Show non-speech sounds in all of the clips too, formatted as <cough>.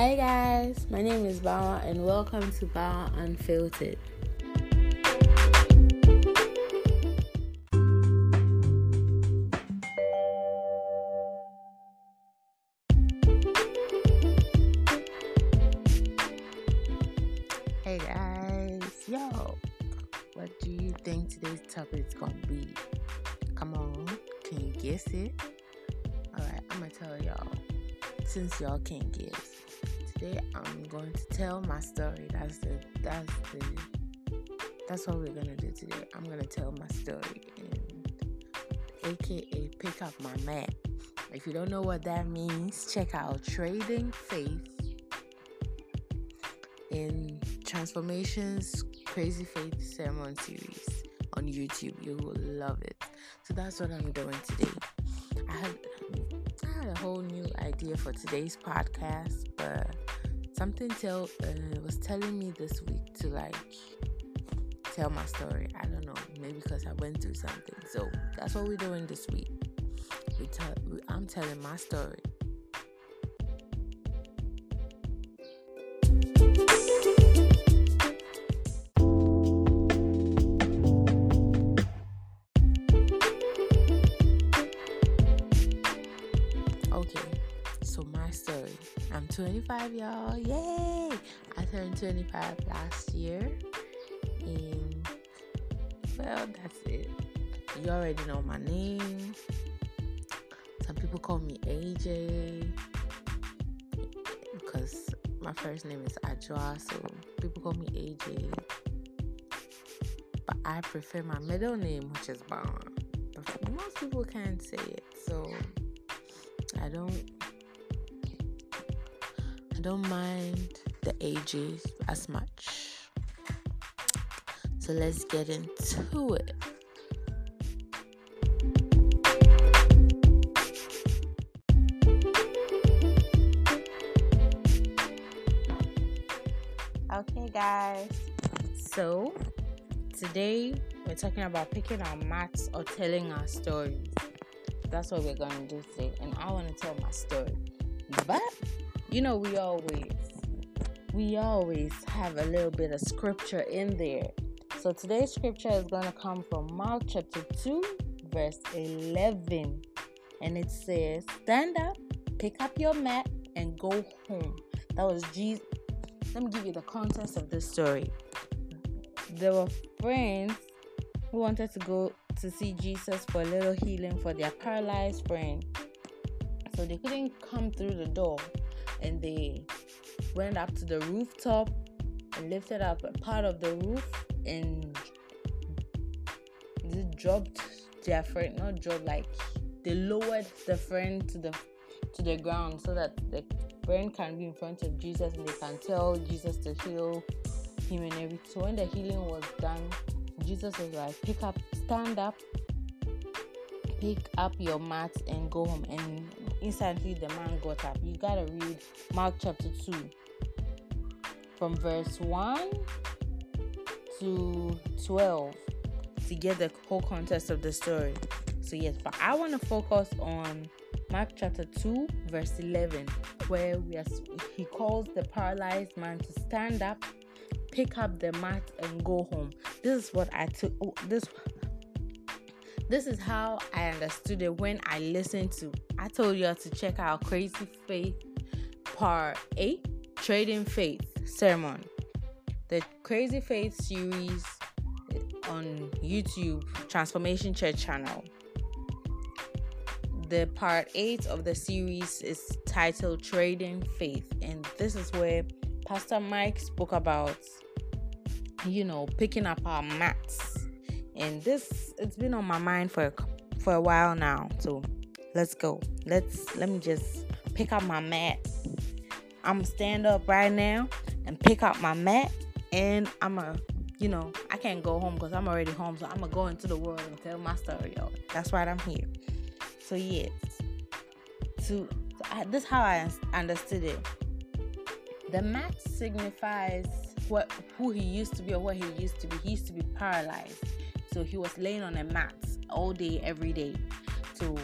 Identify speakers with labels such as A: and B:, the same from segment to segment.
A: Hi guys, my name is Bawa and welcome to Bawa Unfiltered. Hey guys, yo, what do you think today's topic is gonna be? Come on, can you guess it? Alright, I'm gonna tell y'all since y'all can't guess. Today I'm going to tell my story. That's the that's the that's what we're gonna do today. I'm gonna tell my story and aka pick up my mat. If you don't know what that means, check out Trading Faith in Transformations Crazy Faith Sermon Series on YouTube. You will love it. So that's what I'm doing today. I had I had a whole new idea for today's podcast, but something tell uh, was telling me this week to like tell my story. I don't know, maybe because I went through something. So that's what we're doing this week. We tell, I'm telling my story. 25, y'all. Yay! I turned 25 last year. And, well, that's it. You already know my name. Some people call me AJ because my first name is Ajwa, so people call me AJ. But I prefer my middle name, which is Bawa. But most people can't say it, so I don't I don't mind the AJs as much. So let's get into it. Okay, guys. So today we're talking about picking our mats or telling our stories. That's what we're going to do today. And I want to tell my story. But, you know, we always, we always have a little bit of scripture in there. So today's scripture is going to come from Mark chapter 2, verse 11. And it says, Stand up, pick up your mat, and go home. That was Jesus. Let me give you the context of this story. There were friends who wanted to go to see Jesus for a little healing for their paralyzed friend. So they couldn't come through the door and they went up to the rooftop and lifted up a part of the roof and they dropped their friend, not dropped like they lowered the friend to the to the ground so that the friend can be in front of Jesus and they can tell Jesus to heal him and everything. So when the healing was done, Jesus was like, pick up, stand up, pick up your mat and go home. And instantly the man got up. You gotta read Mark chapter 2 from verse 1 to 12 to get the whole context of the story. So, yes, but I want to focus on Mark chapter 2, verse 11, where we are, he calls the paralyzed man to stand up, pick up the mat, and go home. This is what I took. Oh, this this is how I understood it when I listened to. I told y'all to check out Crazy Faith Part 8 Trading Faith Sermon. The Crazy Faith series on YouTube, Transformation Church channel. The part 8 of the series is titled Trading Faith, and this is where Pastor Mike spoke about, you know, picking up our mats and this it's been on my mind for for a while now. So let's go. Let's let me just pick up my mat. I'm gonna stand up right now and pick up my mat. And i'm gonna you know i can't go home because i'm already home. So i'm gonna go into the world and tell my story y'all. That's why i'm here. So yes to I, this how i understood it. The mat signifies what who he used to be or what he used to be. He used to be paralyzed so he was laying on a mat all day, every day. So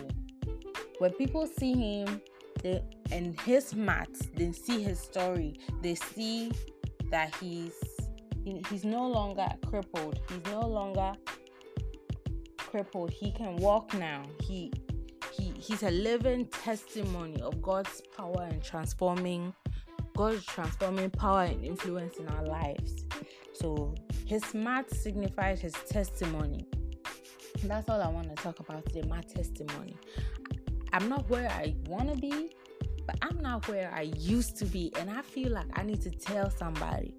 A: when people see him, they and his mat, they see his story, they see that he's he's no longer crippled. He's no longer crippled. He can walk now. He he he's a living testimony of God's power and transforming God's transforming power and influence in our lives. So his mat signifies his testimony. That's all I want to talk about today, my testimony. I'm not where I want to be, but I'm not where I used to be. And I feel like I need to tell somebody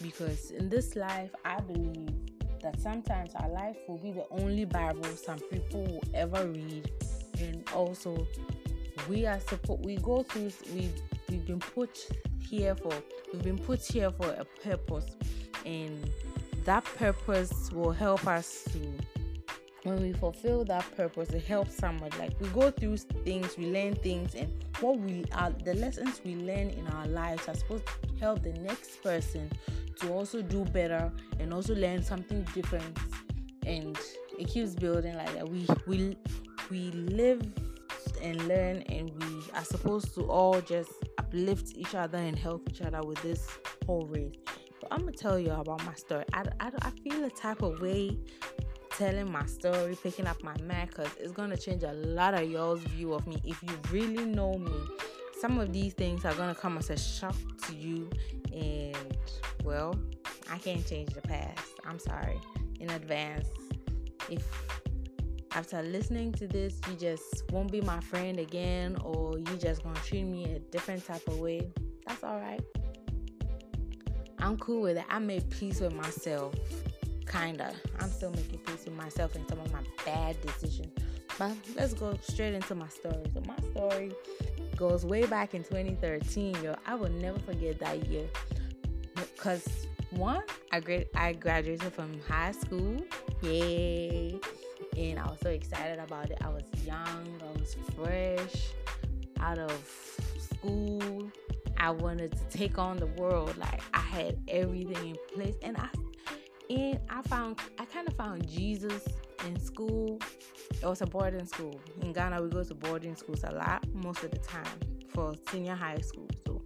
A: because in this life, I believe that sometimes our life will be the only Bible some people will ever read. And also, we are supposed we go through we we've been put here for we've been put here for a purpose and that purpose will help us to when we fulfill that purpose it helps someone. Like we go through things we learn things and what we are the lessons we learn in our lives are supposed to help the next person to also do better and also learn something different. And it keeps building like that we we we live and learn and we are supposed to all just uplift each other and help each other with this whole race but i'm gonna tell you about my story. I, I, I feel a type of way telling my story picking up my mic because it's gonna change a lot of y'all's view of me. If you really know me some of these things are gonna come as a shock to you and well i can't change the past. I'm sorry in advance. If after listening to this, you just won't be my friend again, or you just gonna treat me a different type of way, that's all right. I'm cool with it. I made peace with myself, kinda. I'm still making peace with myself and some of my bad decisions. But let's go straight into my story. So my story goes way back in 2013, yo. I will never forget that year, cause one, I grad I graduated from high school. Yay! and I was so excited about it. I was young, I was fresh, out of school. I wanted to take on the world. Like I had everything in place, and I and I found I kind of found Jesus in school. It was a boarding school in Ghana. We go to boarding schools a lot, most of the time for senior high school. So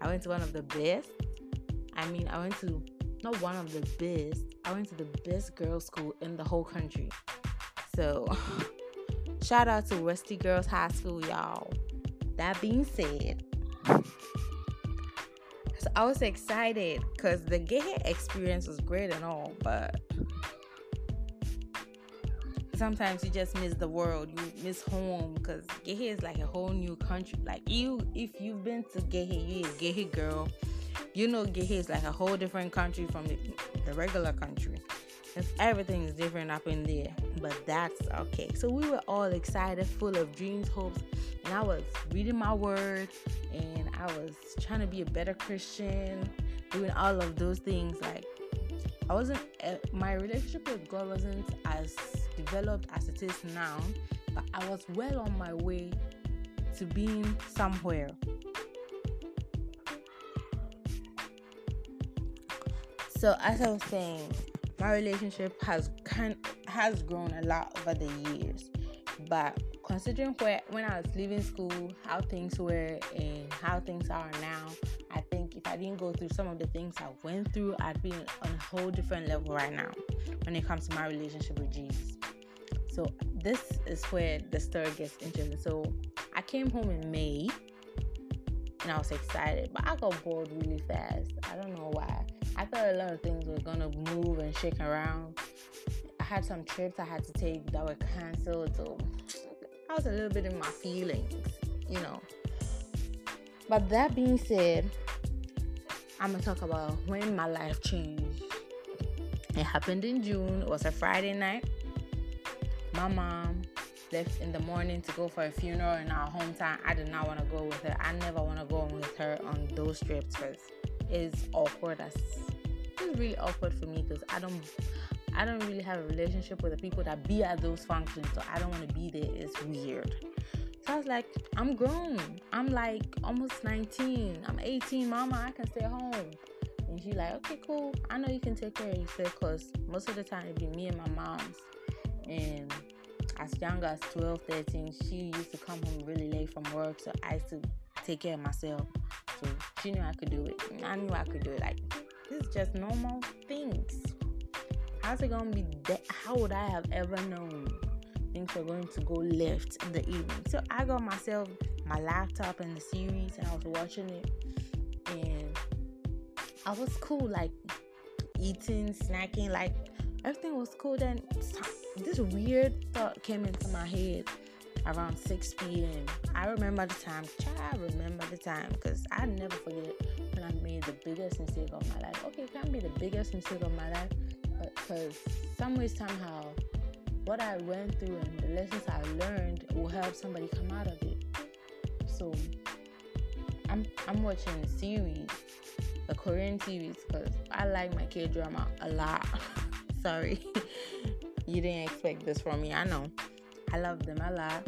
A: I went to one of the best. I mean, I went to not one of the best. I went to the best girls' school in the whole country. So, <laughs> shout out to Wesley Girls High School, y'all. That being said, so I was excited because the Gey experience was great and all, but sometimes you just miss the world. You miss home because Gey is like a whole new country. Like you, if you've been to Gey, you a Gey girl. You know, Gey is like a whole different country from the, the regular country. Everything is different up in there but that's okay. So we were all excited, full of dreams, hopes, and I was reading my word and I was trying to be a better Christian, doing all of those things. Like, I wasn't, uh, my relationship with God wasn't as developed as it is now, but I was well on my way to being somewhere. So, as I was saying, my relationship has kind has grown a lot over the years. But considering where when I was leaving school, how things were and how things are now, I think if I didn't go through some of the things I went through, I'd be on a whole different level right now when it comes to my relationship with Jesus. So this is where the story gets interesting. So I came home in May and I was excited, but I got bored really fast. I don't know why. I thought a lot of things were gonna move and shake around, I had some trips I had to take that were canceled, so I was a little bit in my feelings, you know. But that being said, I'm gonna talk about when my life changed. It happened in June. It was a Friday night. My mom left in the morning to go for a funeral in our hometown. I did not want to go with her. I never want to go with her on those trips because it's awkward. As it's really awkward for me because I don't I don't really have a relationship with the people that be at those functions, so I don't want to be there. It's weird. So I was like, I'm grown. I'm like almost 19. I'm 18. Mama, I can stay home. And she's like, okay, cool. I know you can take care of yourself because most of the time it'd be me and my mom's. And as young as 12, 13, she used to come home really late from work. So I used to take care of myself. She knew I could do it. I knew I could do it. Like this is just normal things. How's it gonna be that? How would I have ever known things were going to go left in the evening? So I got myself my laptop and the series, and I was watching it, and I was cool, like eating, snacking, like everything was cool. Then this weird thought came into my head around 6 p.m. I remember the time, I remember the time because I never forget when I made the biggest mistake of my life. Okay, it can't be the biggest mistake of my life, but because some way, somehow, what I went through and the lessons I learned will help somebody come out of it. So I'm I'm watching a series, a Korean series, because I like my K drama a lot. <laughs> Sorry, <laughs> you didn't expect this from me. I know. I love them a lot.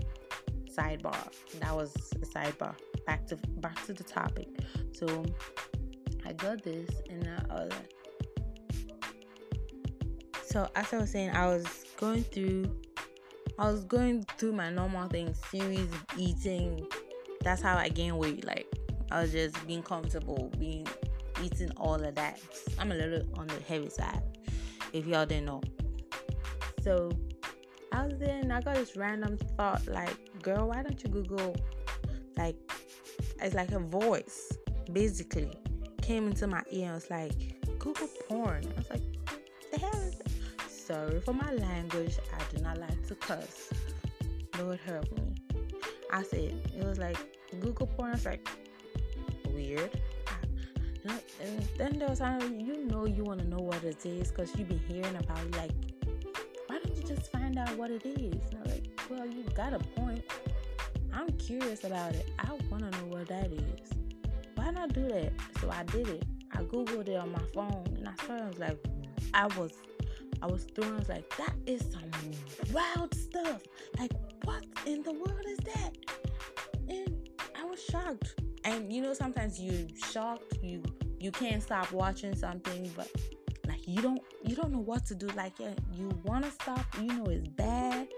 A: Sidebar. That was a sidebar. Back to back to the topic. So I got this and I was so as I was saying, I was going through I was going through my normal things, series eating. That's how I gain weight. Like I was just being comfortable, being eating all of that. I'm a little on the heavy side, if y'all didn't know. So I was then I got this random thought like, girl, why don't you Google like it's like a voice basically came into my ear and was like, Google porn. I was like, the hell is that? Sorry for my language. I do not like to cuss. Lord help me. I said it was like Google porn. I was like, weird. And then there was you know you want to know what it is because you've been hearing about like just find out what it is. And I'm like, well, you got a point. I'm curious about it. I want to know what that is. Why not do that? So I did it. I googled it on my phone, and I saw it. I was like, I was, I was thrown. I was like, that is some wild stuff. Like, what in the world is that? And I was shocked. And you know, sometimes you shocked. You you can't stop watching something, but you don't you don't know what to do. Like yeah, you want to stop you know it's bad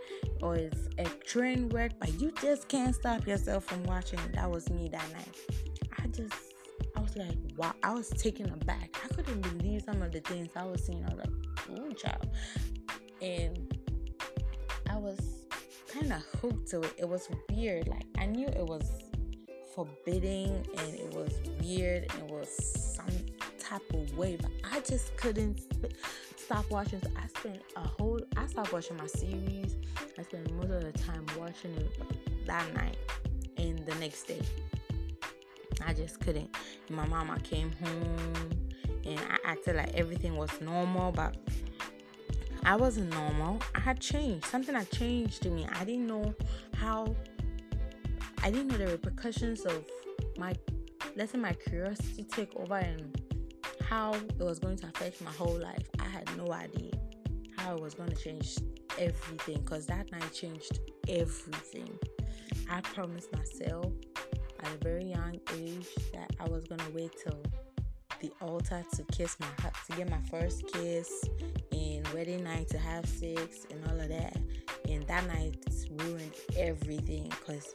A: or it's a train wreck but you just can't stop yourself from watching that was me that night. I just i was like wow i was taken aback. I couldn't believe some of the things i was seeing. I was like ooh child. And i was kind of hooked to it. It was weird. Like i knew it was forbidding and it was weird and it was some type of way, but I just couldn't stop watching. So I spent a whole, I stopped watching my series. I spent most of the time watching it that night and the next day. I just couldn't. My mama came home and I acted like everything was normal, but I wasn't normal. I had changed. Something had changed to me. I didn't know how, I didn't know the repercussions of my letting my curiosity take over and how it was going to affect my whole life. I had no idea how it was going to change everything because that night changed everything. I promised myself at a very young age that I was going to wait till the altar to kiss my to get my first kiss and wedding night to have sex and all of that and that night ruined everything because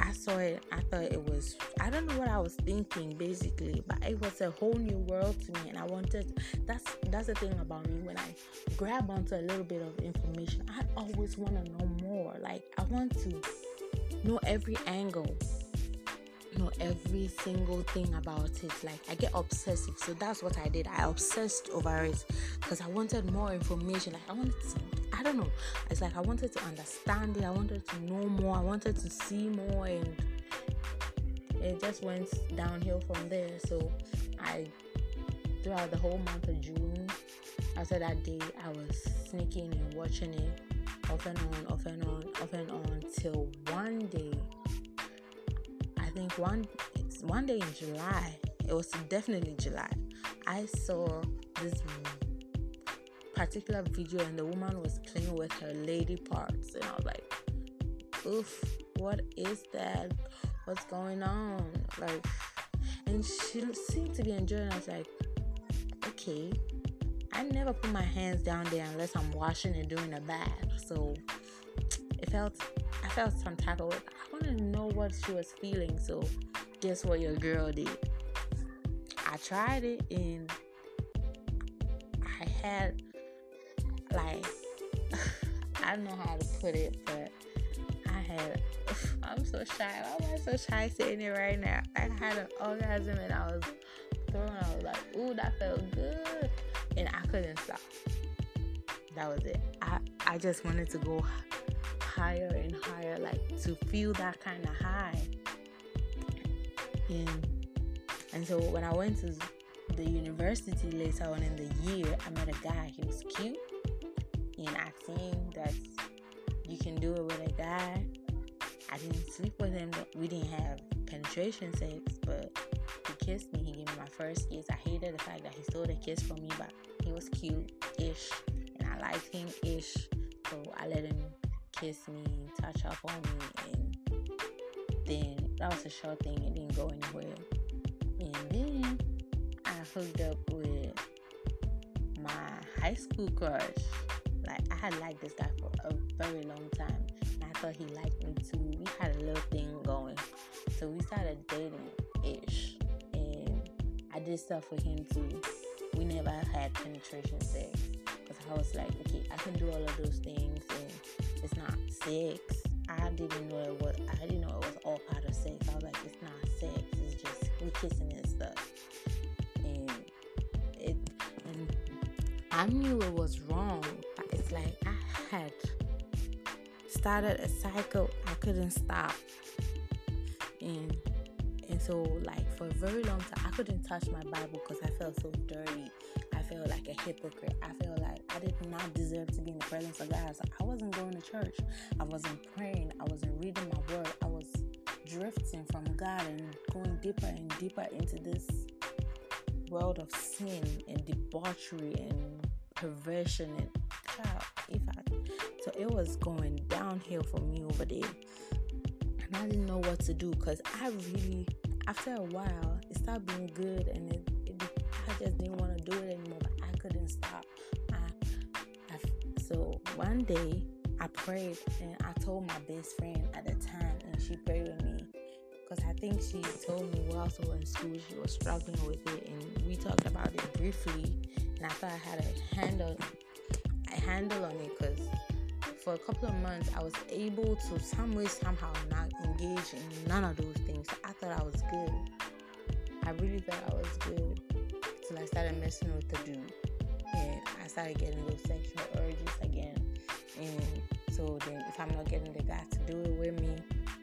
A: I saw it, I thought it was, I don't know what I was thinking basically, but it was a whole new world to me. And I wanted, that's, that's the thing about me. When I grab onto a little bit of information, I always want to know more. Like, I want to know every angle, know every single thing about it. Like, I get obsessive. So that's what I did. I obsessed over it because I wanted more information. Like, I wanted to I don't know. It's like I wanted to understand it. I wanted to know more. I wanted to see more, and it just went downhill from there. So I, throughout the whole month of June, after that day, I was sneaking and watching it off and on, off and on, off and on till one day. Think one one day in July. It was definitely July. I saw this particular video and the woman was playing with her lady parts and I was like, oof, what is that? What's going on? Like and she seemed to be enjoying. I was like, okay. I never put my hands down there unless I'm washing and doing a bath. So it felt I felt some type of way. I wanted to know what she was feeling. So guess what your girl did? I tried it and I had like <laughs> I don't know how to put it, but I had <laughs> I'm so shy. Why am I so shy sitting here right now? I had an orgasm and I was throwing. I was like, ooh, that felt good, and I couldn't stop. That was it. I I just wanted to go higher and higher, like to feel that kind of high. And and so when I went to the university later on in the year, I met a guy. He was cute, and I seen that you can do it with a guy. I didn't sleep with him. We didn't have penetration sex, but he kissed me. He gave me my first kiss. I hated the fact that he stole the kiss from me, but he was cute-ish, and I liked him-ish. So I let him kiss me, touch up on me, and then that was a short thing. It didn't go anywhere. And then I hooked up with my high school crush. Like I had liked this guy for a very long time, and I thought he liked me too. We had a little thing going, so we started dating ish, and I did stuff with him too. We never had penetration sex because I was like, okay, I can do all of those things, and it's not sex. I didn't know it was. I didn't know it was all part of sex. I was like, it's not sex. It's just we kissing and stuff. And it, and I knew it was wrong. But it's like I had started a cycle. I couldn't stop. And and so like for a very long time, I couldn't touch my Bible because I felt so dirty. Felt like a hypocrite. I felt like I did not deserve to be in the presence of God. So I wasn't going to church. I wasn't praying. I wasn't reading my word. I was drifting from God and going deeper and deeper into this world of sin and debauchery and perversion and so it was going downhill for me over there, and I didn't know what to do because I really, after a while, it started being good and it, it I just didn't want to do it anymore. Stop. I, I, so one day I prayed and I told my best friend at the time, and she prayed with me because I think she told me while we were in school she was struggling with it, and we talked about it briefly. And I thought I had a handle, a handle on it because for a couple of months I was able to some way somehow not engage in none of those things. I thought I was good. I really thought I was good till I started messing with the dude, and I started getting those sexual urges again. And so then, if I'm not getting the guy to do it with me,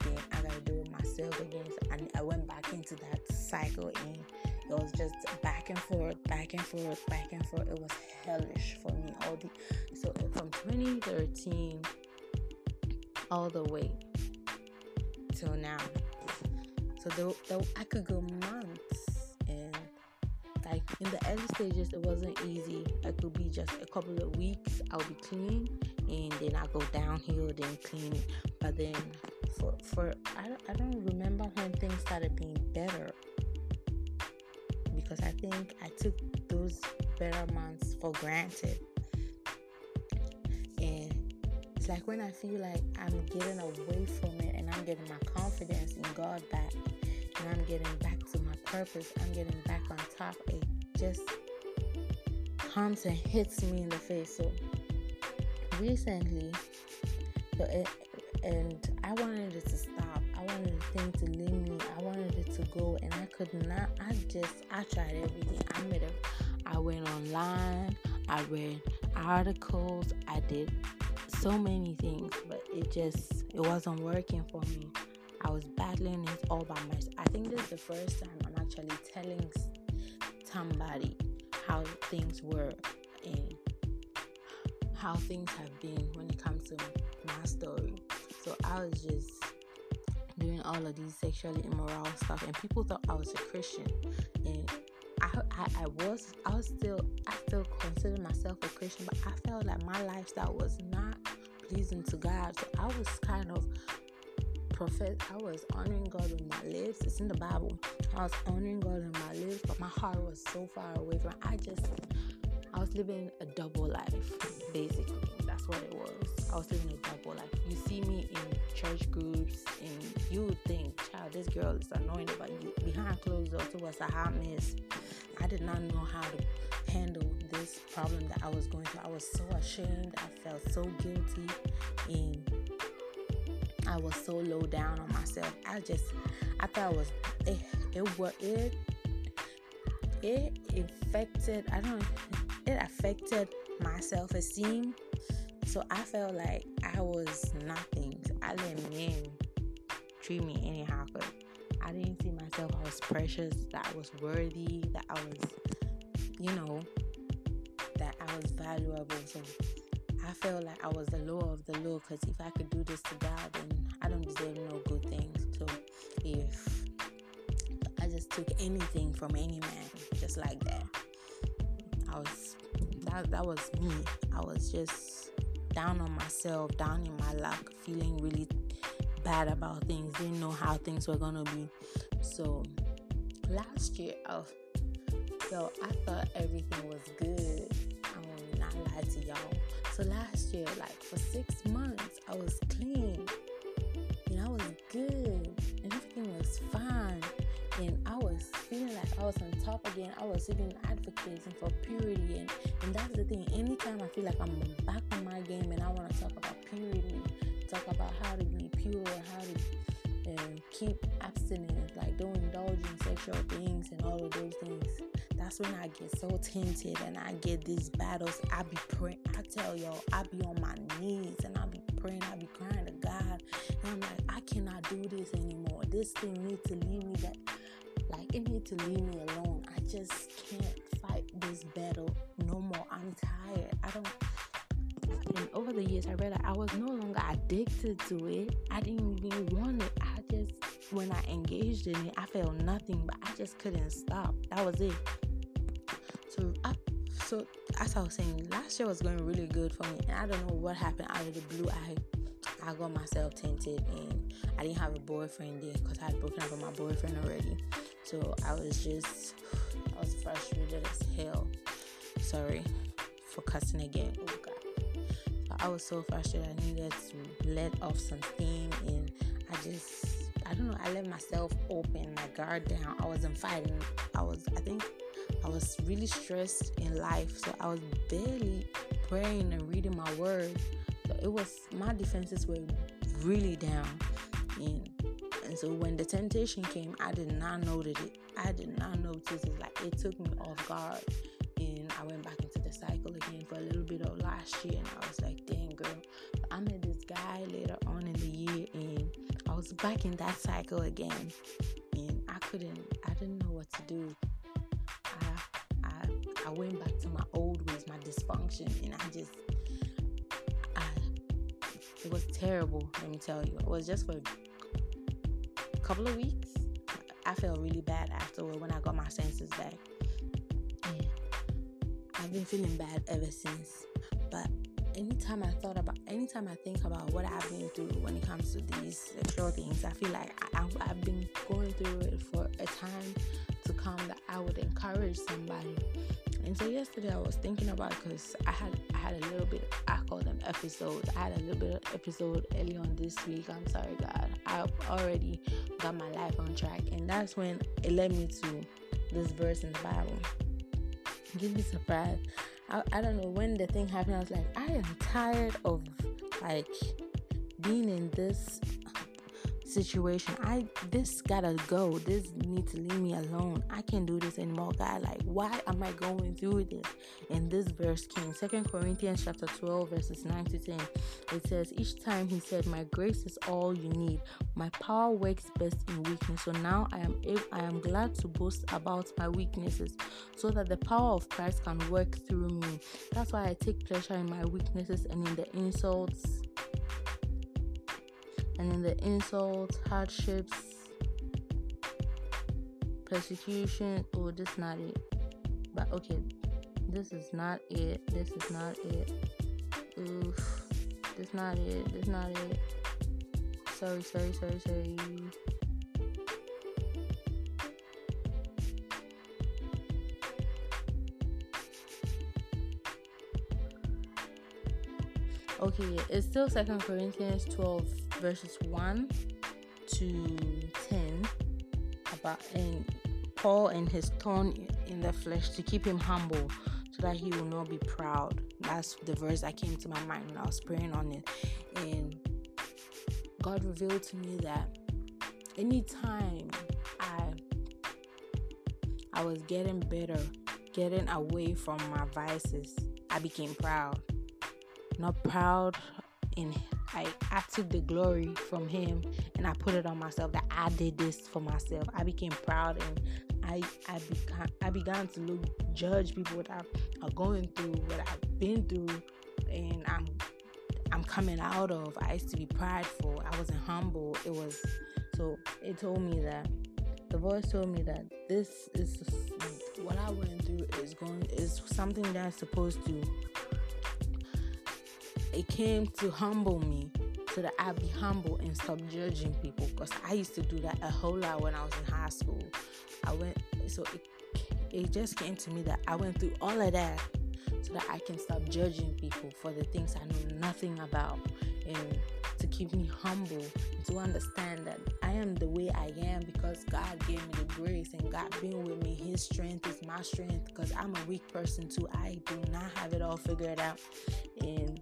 A: then I gotta do it myself again. So I, I went back into that cycle, and it was just back and forth, back and forth, back and forth. It was hellish for me. All the so from 2013 all the way till now. So the, I could go months, like in the early stages, it wasn't easy. It could be just a couple of weeks. I'll be clean, and then I go downhill, then clean. But then for for I don't, I don't remember when things started being better because I think I took those better months for granted. And it's like when I feel like I'm getting away from it and I'm getting my confidence in God back and I'm getting back to my purpose, I'm getting back on top, it just comes and hits me in the face. So recently, so it, and I wanted it to stop. I wanted the thing to leave me. I wanted it to go, and I could not. I just I tried everything. I made it. I went online. I read articles. I did so many things, but it just it wasn't working for me. I was battling it all by myself. I think this is the first time I'm actually telling somebody how things were and how things have been when it comes to my story. So I was just doing all of these sexually immoral stuff, and people thought I was a Christian, and I, I, I was I was still I still consider myself a Christian, but I felt like my lifestyle was not pleasing to God. So I was kind of profess I was honoring God with my lips. It's in the Bible. I was honoring God with my lips, but my heart was so far away from I just I was living a double life, basically. That's what it was. I was living a double life. you see me in church groups, and you think, "Child, this girl is annoying," but you, behind closed doors, it was a hot mess. I did not know how to handle this problem that I was going through. I was so ashamed. I felt so guilty, and I was so low down on myself. I just, I thought it was eh, it, it was it it affected. I don't. It affected my self esteem. So I felt like I was nothing. I let men treat me anyhow. Cause I didn't see myself. I was precious. That I was worthy. That I was, you know, that I was valuable. So I felt like I was the low of the low. Cause if I could do this to God, then I don't deserve no good things. So if I just took anything from any man, just like that, I was that that was me. I was just down on myself, down in my luck, feeling really bad about things, didn't know how things were gonna be. So last year, oh, yo, I thought everything was good. Not lie to y'all. So last year, like for six months, I was clean and I was good and everything was fine. And I was feeling like I was on top again. I was even advocating for purity and, and that's the thing. Anytime I feel like I'm back on my game and I want to talk about purity, talk about how to be pure, how to keep That's when I get so tempted and I get these battles. I be praying. I tell y'all, I be on my knees and I be praying. I be crying to God, and I'm like, I cannot do this anymore. This thing needs to leave me. That like it needs to leave me alone. I just can't fight this battle no more. I'm tired. I don't and over the years I realized I was no longer addicted to it. I didn't even want it. I just when I engaged in it, I felt nothing, but I just couldn't stop. That was it. So so as I was saying, last year was going really good for me, and I don't know what happened out of the blue. I I got myself tempted, and I didn't have a boyfriend there because I had broken up with my boyfriend already. So I was just I was frustrated as hell. Sorry for cussing again. Oh God. I was so frustrated. I needed to let off some steam, and I just, I don't know. I let myself open, my guard down. I wasn't fighting. I was, I think, I was really stressed in life, so I was barely praying and reading my word. So it was my defenses were really down, and and so when the temptation came, I did not notice it. I did not notice it. Like it took me off guard, and I went back into the cycle again for a little bit of last year, and I was like, "Dang, girl, I met this guy later on in the year, and I was back in that cycle again, and I couldn't, I didn't know what to do. I, went back to my old ways, my dysfunction, and I just, I, it was terrible. Let me tell you, it was just for a couple of weeks. I felt really bad afterward when I got my senses back. I've been feeling bad ever since. But anytime I thought about, anytime I think about what I've been through when it comes to these sexual things, I feel like I, I've been going through it for a time to come that I would encourage somebody. And so yesterday I was thinking about because I had I had a little bit I call them episodes. I had a little bit of episode early on this week. I'm sorry God. I've already got my life on track and that's when it led me to this verse in the Bible. You'd be surprised. I, I don't know when the thing happened, I was like, I am tired of like being in this situation. I this gotta go. This needs to leave me alone. I can't do this anymore, God. Like, why am I going through this? And this verse came. Second Corinthians chapter 12, verses 9 to 10. It says, Each time he said, My grace is all you need. My power works best in weakness. So now I am I am glad to boast about my weaknesses, so that the power of Christ can work through me. That's why I take pleasure in my weaknesses and in the insults and in the insults, hardships, persecution. Oh, this is not it. But okay, this is not it. This is not it. Oof. This not it. This not it. Sorry, sorry, sorry, sorry. okay, it's still Second Corinthians 12 verses 1 to 10 about Paul and his thorn in the flesh to keep him humble so that he will not be proud. That's the verse that came to my mind when I was praying on it. And God revealed to me that anytime I I was getting better, getting away from my vices, I became proud. Not proud in I, I took the glory from him and I put it on myself that I did this for myself. I became proud and I I began I began to look judge people what I are going through, what I've been through, and I'm I'm coming out of. I used to be prideful. I wasn't humble. It was so it told me that the voice told me that this is what I went through is going is something that's supposed to it came to humble me so that I'd be humble and stop judging people. Because I used to do that a whole lot when I was in high school. I went so it it just came to me that I went through all of that so that I can stop judging people for the things I know nothing about and to keep me humble to understand that I am the way I am because God gave me the grace and God being with me. His strength is my strength because I'm a weak person too. I do not have it all figured out. And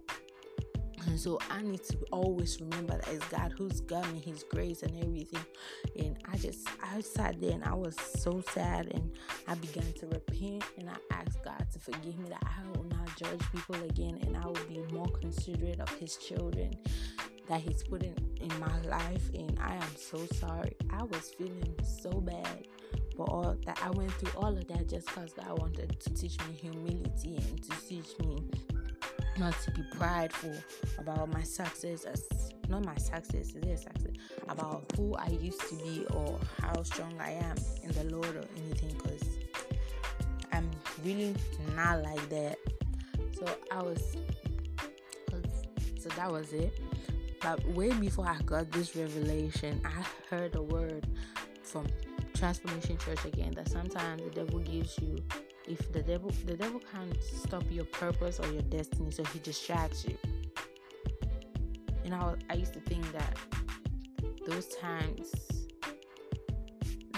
A: and so I need to always remember that it's God who's got me His grace and everything. And I just, I sat there and I was so sad and I began to repent and I asked God to forgive me that I will not judge people again and I will be more considerate of His children that He's put in, in my life. And I am so sorry. I was feeling so bad. for all that I went through all of that just because God wanted to teach me humility and to teach me not to be prideful about my success as not my success is it success about who I used to be or how strong I am in the Lord or anything because I'm really not like that. So I was so that was it. But way before I got this revelation I heard a word from transformation church again that sometimes the devil gives you if the devil the devil can't stop your purpose or your destiny so he distracts you. And I, I used to think that those times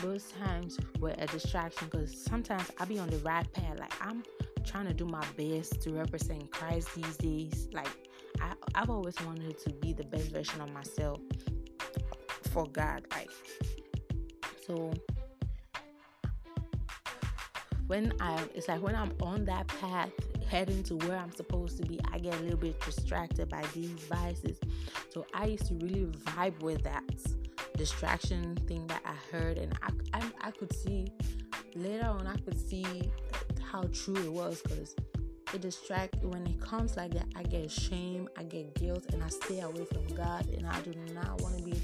A: those times were a distraction because sometimes I'll be on the right path. Like i'm trying to do my best to represent christ these days. Like I, i've always wanted to be the best version of myself for god like so when I it's like when I'm on that path heading to where I'm supposed to be, I get a little bit distracted by these vices. So I used to really vibe with that distraction thing that I heard, and I I, I could see later on I could see how true it was because it distract when it comes like that i get shame i get guilt and i stay away from god and i do not want to be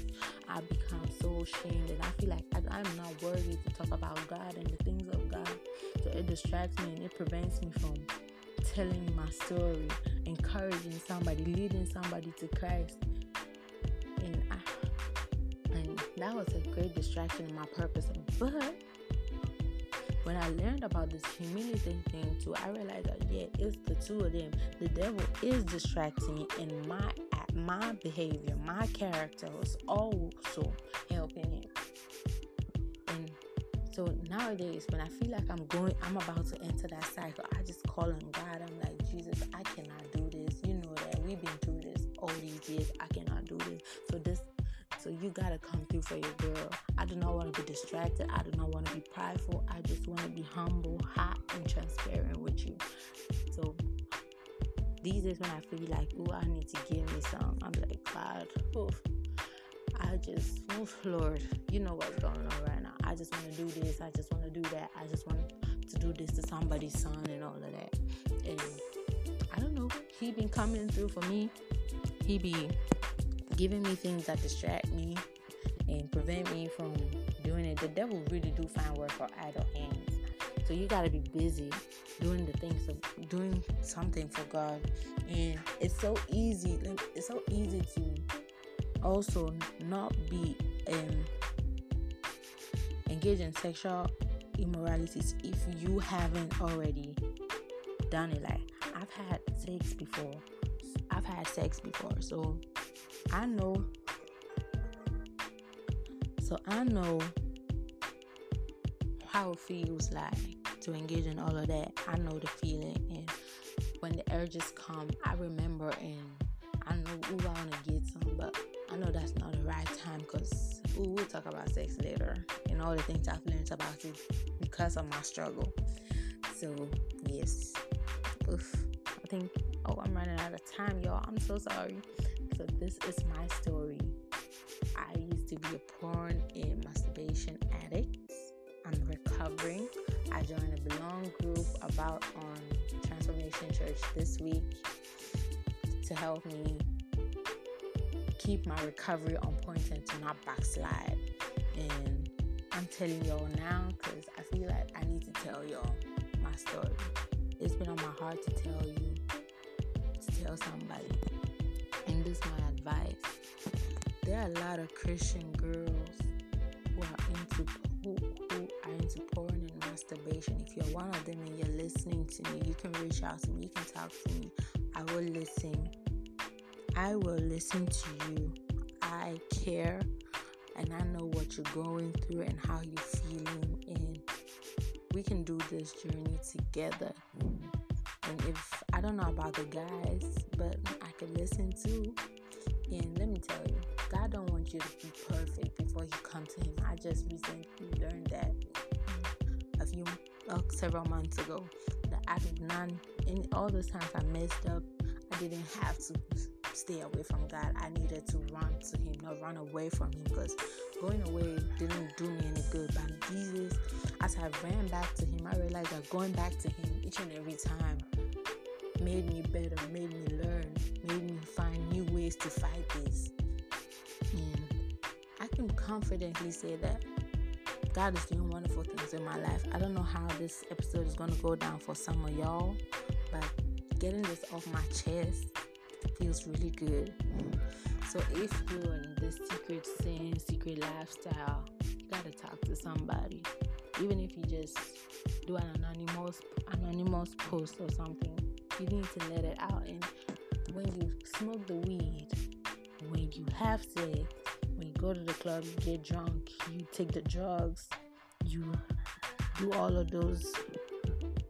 A: i become so ashamed and i feel like I, i'm not worthy to talk about god and the things of it distracts me and it prevents me from telling my story encouraging somebody leading somebody to christ and I, and that was a great distraction in my purpose but when I learned about this humility thing too, I realized that yeah, it's the two of them. The devil is distracting me, and my my behavior, my character was also helping him. So nowadays, when I feel like I'm going, I'm about to enter that cycle, I just call on God. I'm like, Jesus, I cannot do this. You know that we've been through this all these years. I cannot do this. So this so you gotta come through for your girl. I do not want to be distracted. I do not want to be prideful. I just want to be humble, hot, and transparent with you. So these days when I feel like, oh, I need to give me some, I'm like, God, oof. I just, oof, Lord, you know what's going on right. I just want to do this. I just want to do that. I just want to do this to somebody's son and all of that. And I don't know. He been coming through for me. He be giving me things that distract me and prevent me from doing it. The devil really do find work for idle hands. So you gotta be busy doing the things of doing something for God. And it's so easy, it's so easy to also not be um engaged in sexual immoralities if you haven't already done it. Like I've had sex before I've had sex before, so I know. So I know how it feels like to engage in all of that. I know the feeling, and when the urges come, I remember and I know, ooh, I want to get some, but I know that's not the right time ooh, we'll talk about sex later and all the things I've learned about it because of my struggle. So, yes. Oof. I think, oh, I'm running out of time, y'all. I'm so sorry. So, this is my story. I used to be a porn and masturbation addict. I'm recovering. I joined a belong group about on Transformation Church this week to help me keep my recovery on point and to not backslide. And I'm telling y'all now because I feel like I need to tell y'all my story. It's been on my heart to tell you, to tell somebody. And this is my advice. There are a lot of Christian girls who are into who, who are into porn and masturbation. If you're one of them and you're listening to me, you can reach out to me, you can talk to me. I will listen. I will listen to you. I care and I know what you're going through and how you're feeling and we can do this journey together. And if I don't know about the guys, but I can listen too. And let me tell you, God don't want you to be perfect before you come to Him. I just recently learned that a few, uh, several months ago. That I did not, in all those times I messed up, I didn't have to stay away from God. I needed to run to Him, not run away from Him, because going away didn't do me any good. But Jesus, as I ran back to Him, I realized that going back to Him each and every time made me better, made me learn, made me find new ways to fight this. And I can confidently say that God is doing wonderful things in my life. I don't know how this episode is going to go down for some of y'all, but getting this off my chest feels really good. So if you're in this secret sin, secret lifestyle, you gotta talk to somebody. Even if you just do an anonymous anonymous post or something, you need to let it out. And when you smoke the weed, when you have sex, when you go to the club, you get drunk, you take the drugs, you do all of those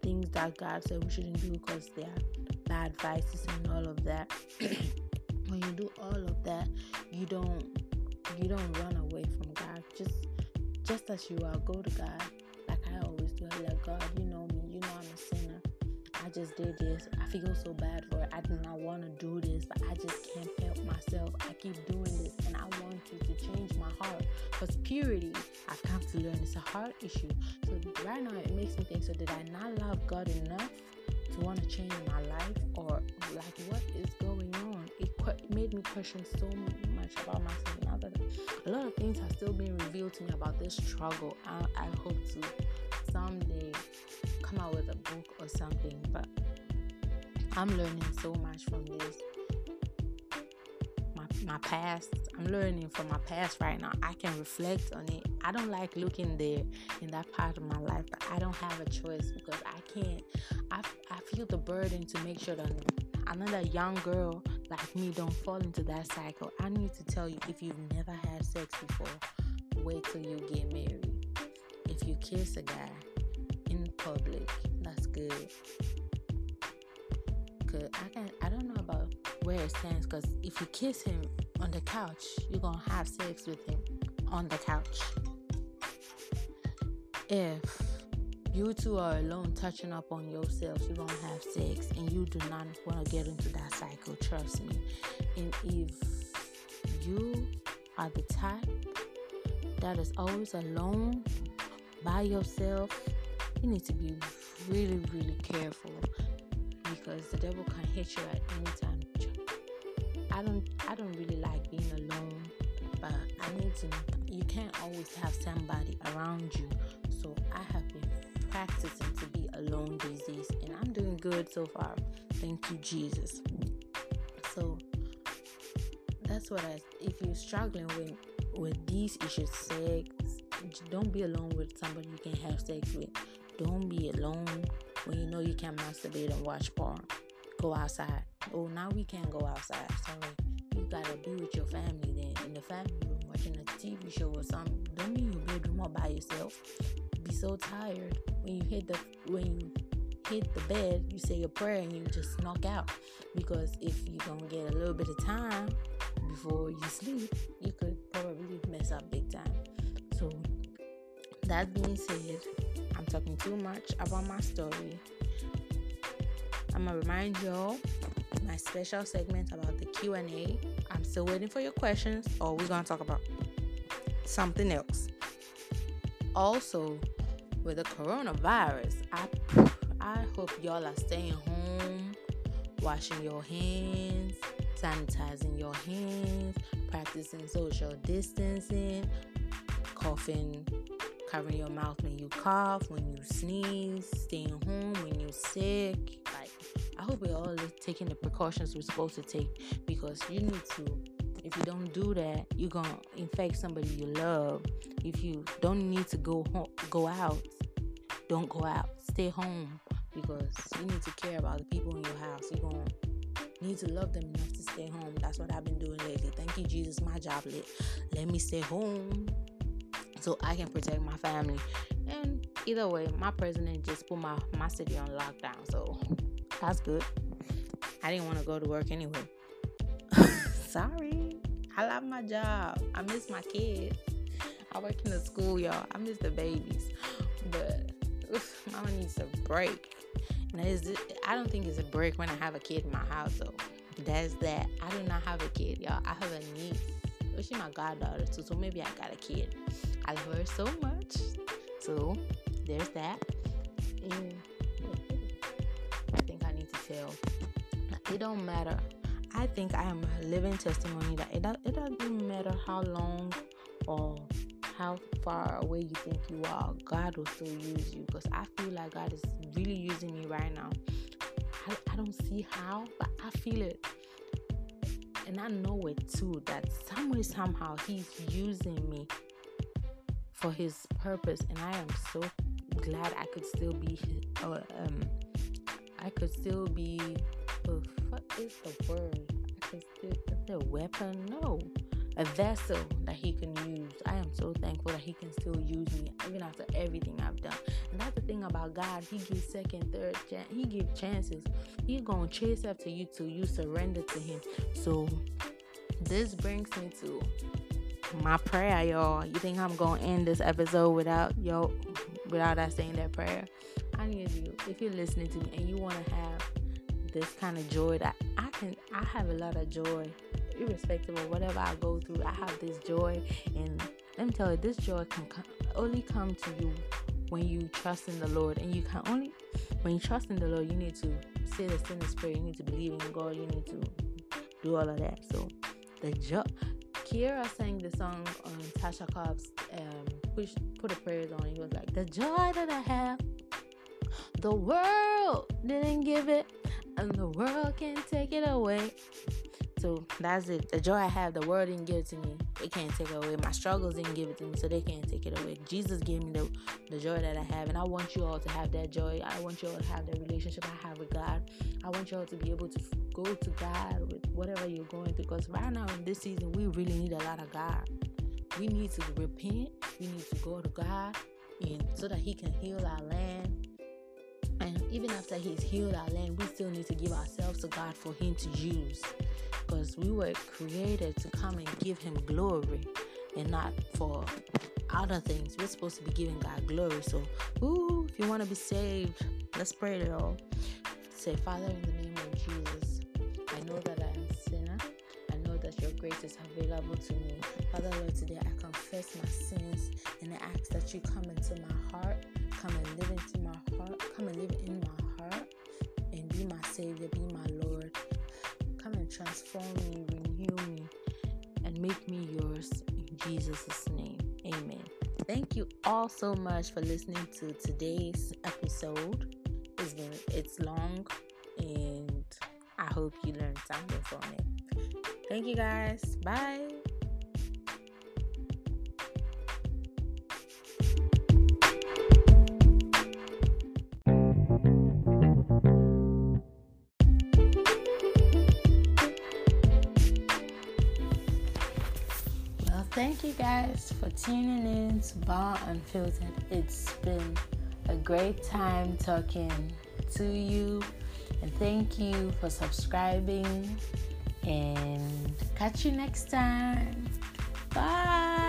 A: things that God said we shouldn't do because they are bad vices and all of that. <clears throat> When you do all of that you don't you don't run away from god. Just just as you are go to god. Like i always do like god you know me you know i'm a sinner. I just did this. I feel so bad for it. I do not want to do this. But i just can't help myself. I keep doing this and i want you to change my heart. Because purity i've come to learn it's a heart issue. So right now it makes me think so did i not love god enough want to change my life or like what is going on? It, made me question so much about myself. Now that a lot of things are still being revealed to me about this struggle I, I hope to someday come out with a book or something but i'm learning so much from this my, past i'm learning from my past right now i can reflect on it i don't like looking there in that part of my life but i don't have a choice because i can't I, I feel the burden to make sure that another young girl like me don't fall into that cycle. I need to tell you if you've never had sex before, wait till you get married. If you kiss a guy in public, that's good. Cause I can I don't know about stands because if you kiss him on the couch, you're gonna have sex with him on the couch. If you two are alone touching up on yourselves, you're gonna have sex and you do not want to get into that cycle, trust me. And if you are the type that is always alone by yourself, you need to be really, really careful because the devil can hit you at any time. I don't I don't really like being alone, but I need to you can't always have somebody around you. So I have been practicing to be alone these days, and I'm doing good so far. Thank you, Jesus. So that's what I. If you're struggling with with these issues, sex, don't be alone with somebody you can have sex with. Don't be alone when you know you can masturbate and watch porn. Go outside. Oh, now we can't go outside. Sorry. You gotta be with your family then in the family room watching a TV show or something. Don't be your bedroom all by yourself. Be so tired when you hit the when you hit the bed, you say your prayer and you just knock out. Because if you're gonna get a little bit of time before you sleep, you could probably mess up big time. So that being said, I'm talking too much about my story. I'm gonna remind y'all my special segment about the Q&A. I'm still waiting for your questions or we're going to talk about something else. Also, with the coronavirus, I I hope y'all are staying home, washing your hands, sanitizing your hands, practicing social distancing, coughing, covering your mouth when you cough, when you sneeze, staying home when you're sick. Hope we're all taking the precautions we're supposed to take because you need to. If you don't do that, you're gonna infect somebody you love. If you don't need to go home, go out, don't go out. Stay home because you need to care about the people in your house. You're gonna need to love them enough to stay home. That's what I've been doing lately. Thank you, Jesus. My job let let me stay home so I can protect my family. And either way, my president just put my my city on lockdown, so that's good. I didn't want to go to work anyway. <laughs> Sorry, I love my job. I miss my kids. I work in the school, y'all. I miss the babies, <gasps> but oof, mama needs a break. And is, I don't think it's a break when I have a kid in my house. So that's that. I do not have a kid, y'all. I have a niece. Well, she's my goddaughter too, so maybe I got a kid. I love her so much. So there's that. And tell. It don't matter. I think I am a living testimony that it, it doesn't matter how long or how far away you think you are, God will still use you. Because I feel like God is really using me right now. I, I don't see how, but I feel it. And I know it too that some way, somehow, He's using me for His purpose. And I am so glad I could still be, uh, um, I could still be, uh, what is the word? I could still, is a weapon? No a vessel that he can use. I am so thankful that he can still use me even after everything I've done. And that's the thing about God. He gives second, third chance. He gives chances. He gonna chase after you till you surrender to him. So this brings me to my prayer, y'all. You think I'm gonna end this episode without yo without us saying that prayer? I need you, if you're listening to me and you wanna have this kind of joy that I can I have a lot of joy irrespective of whatever I go through, I have this joy. And let me tell you, this joy can only come to you when you trust in the Lord. And you can only, when you trust in the Lord, you need to say the sinner's prayer. You need to believe in God. You need to do all of that. So the joy. Kierra sang the song on Tasha Cobbs' um, push, put a prayer on. He was like, The joy that I have, the world didn't give it, and the world can't take it away. So that's it. The joy I have, the world didn't give it to me. It can't take it away. My struggles didn't give it to me, so they can't take it away. Jesus gave me the, the joy that I have, and I want you all to have that joy. I want you all to have the relationship I have with God. I want you all to be able to go to God with whatever you're going through. Because right now in this season, we really need a lot of God. We need to repent. We need to go to God, and so that He can heal our land. And even after He's healed our land, we still need to give ourselves to God for Him to use because we were created to come and give Him glory and not for other things. We're supposed to be giving God glory. So, ooh, if you want to be saved, let's pray, Lord. Say, Father, in the name of Jesus, I know that your grace is available to me. Father, Lord, today I confess my sins and I ask that you come into my heart, come and live into my heart, come and live in my heart, and be my Savior, be my Lord Come and transform me, renew me, and make me yours in Jesus' name. Amen. Thank you all so much for listening to today's episode. It's been it's long and I hope you learned something from it. Thank you guys. Bye. thank you guys for tuning in to Ball Unfiltered. It's been a great time talking to you, and thank you for subscribing and catch you next time. Bye.